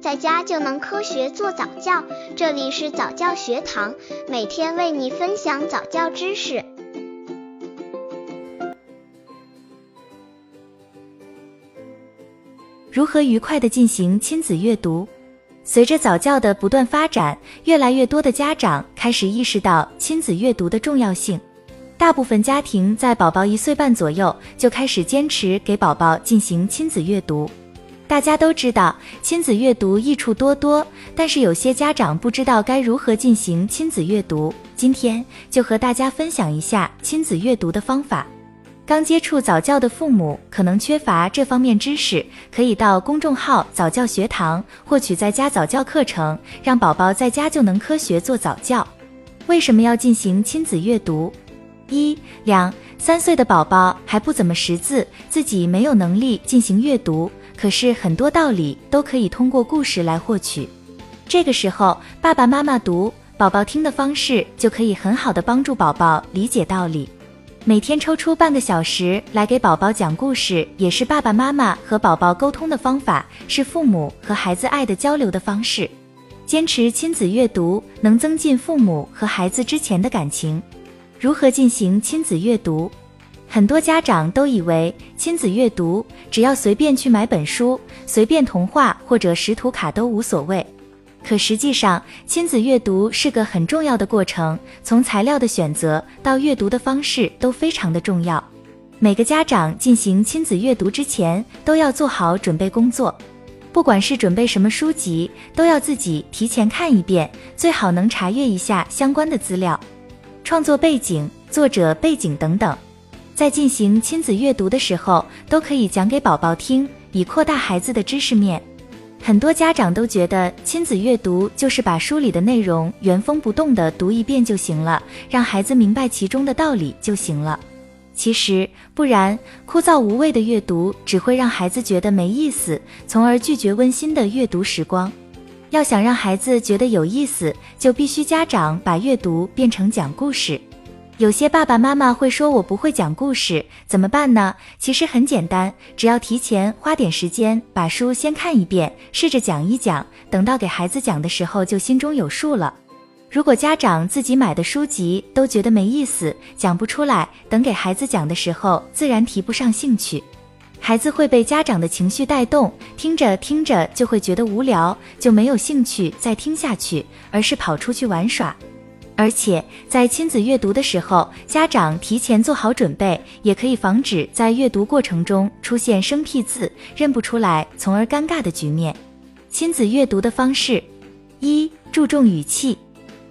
在家就能科学做早教。这里是早教学堂，每天为你分享早教知识。如何愉快的进行亲子阅读？随着早教的不断发展，越来越多的家长开始意识到亲子阅读的重要性。大部分家庭在宝宝一岁半左右就开始坚持给宝宝进行亲子阅读。大家都知道亲子阅读益处多多，但是有些家长不知道该如何进行亲子阅读。今天就和大家分享一下亲子阅读的方法。刚接触早教的父母可能缺乏这方面知识，可以到公众号早教学堂获取在家早教课程，让宝宝在家就能科学做早教。为什么要进行亲子阅读？一两三岁的宝宝还不怎么识字，自己没有能力进行阅读，可是很多道理都可以通过故事来获取。这个时候，爸爸妈妈读，宝宝听的方式就可以很好的帮助宝宝理解道理。每天抽出半个小时来给宝宝讲故事，也是爸爸妈妈和宝宝沟通的方法，是父母和孩子爱的交流的方式。坚持亲子阅读，能增进父母和孩子之前的感情。如何进行亲子阅读？很多家长都以为亲子阅读只要随便去买本书、随便童话或者识图卡都无所谓。可实际上，亲子阅读是个很重要的过程，从材料的选择到阅读的方式都非常的重要。每个家长进行亲子阅读之前，都要做好准备工作。不管是准备什么书籍，都要自己提前看一遍，最好能查阅一下相关的资料。创作背景、作者背景等等，在进行亲子阅读的时候，都可以讲给宝宝听，以扩大孩子的知识面。很多家长都觉得亲子阅读就是把书里的内容原封不动的读一遍就行了，让孩子明白其中的道理就行了。其实不然，枯燥无味的阅读只会让孩子觉得没意思，从而拒绝温馨的阅读时光。要想让孩子觉得有意思，就必须家长把阅读变成讲故事。有些爸爸妈妈会说：“我不会讲故事，怎么办呢？”其实很简单，只要提前花点时间把书先看一遍，试着讲一讲，等到给孩子讲的时候就心中有数了。如果家长自己买的书籍都觉得没意思，讲不出来，等给孩子讲的时候自然提不上兴趣。孩子会被家长的情绪带动，听着听着就会觉得无聊，就没有兴趣再听下去，而是跑出去玩耍。而且在亲子阅读的时候，家长提前做好准备，也可以防止在阅读过程中出现生僻字认不出来，从而尴尬的局面。亲子阅读的方式一，注重语气。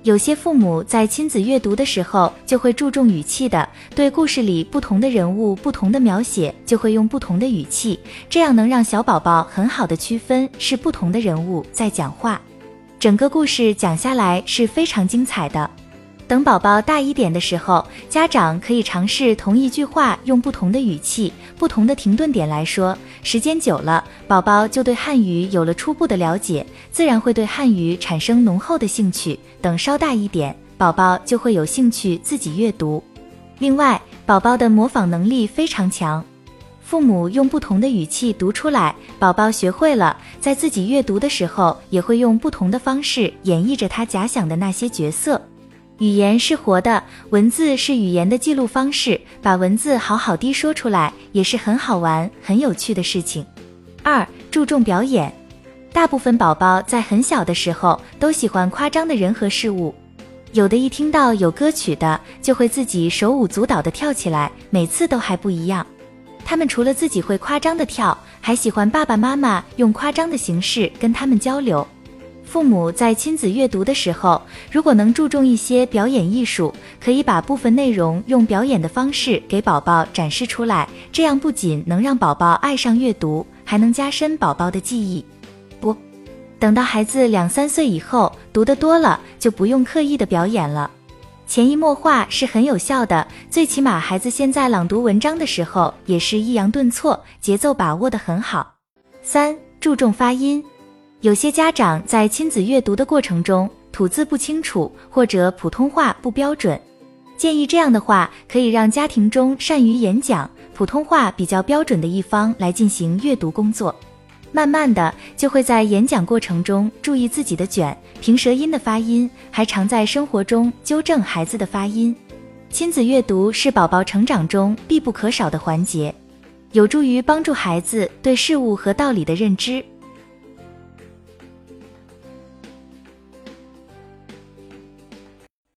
有些父母在亲子阅读的时候就会注重语气的，对故事里不同的人物、不同的描写，就会用不同的语气，这样能让小宝宝很好的区分是不同的人物在讲话，整个故事讲下来是非常精彩的。等宝宝大一点的时候，家长可以尝试同一句话用不同的语气、不同的停顿点来说。时间久了，宝宝就对汉语有了初步的了解，自然会对汉语产生浓厚的兴趣。等稍大一点，宝宝就会有兴趣自己阅读。另外，宝宝的模仿能力非常强，父母用不同的语气读出来，宝宝学会了，在自己阅读的时候，也会用不同的方式演绎着他假想的那些角色。语言是活的，文字是语言的记录方式，把文字好好的说出来也是很好玩、很有趣的事情。二，注重表演。大部分宝宝在很小的时候都喜欢夸张的人和事物，有的一听到有歌曲的，就会自己手舞足蹈的跳起来，每次都还不一样。他们除了自己会夸张的跳，还喜欢爸爸妈妈用夸张的形式跟他们交流。父母在亲子阅读的时候，如果能注重一些表演艺术，可以把部分内容用表演的方式给宝宝展示出来，这样不仅能让宝宝爱上阅读，还能加深宝宝的记忆。不，等到孩子两三岁以后，读得多了，就不用刻意的表演了，潜移默化是很有效的。最起码孩子现在朗读文章的时候，也是抑扬顿挫，节奏把握的很好。三，注重发音。有些家长在亲子阅读的过程中吐字不清楚，或者普通话不标准，建议这样的话可以让家庭中善于演讲、普通话比较标准的一方来进行阅读工作。慢慢的就会在演讲过程中注意自己的卷、平舌音的发音，还常在生活中纠正孩子的发音。亲子阅读是宝宝成长中必不可少的环节，有助于帮助孩子对事物和道理的认知。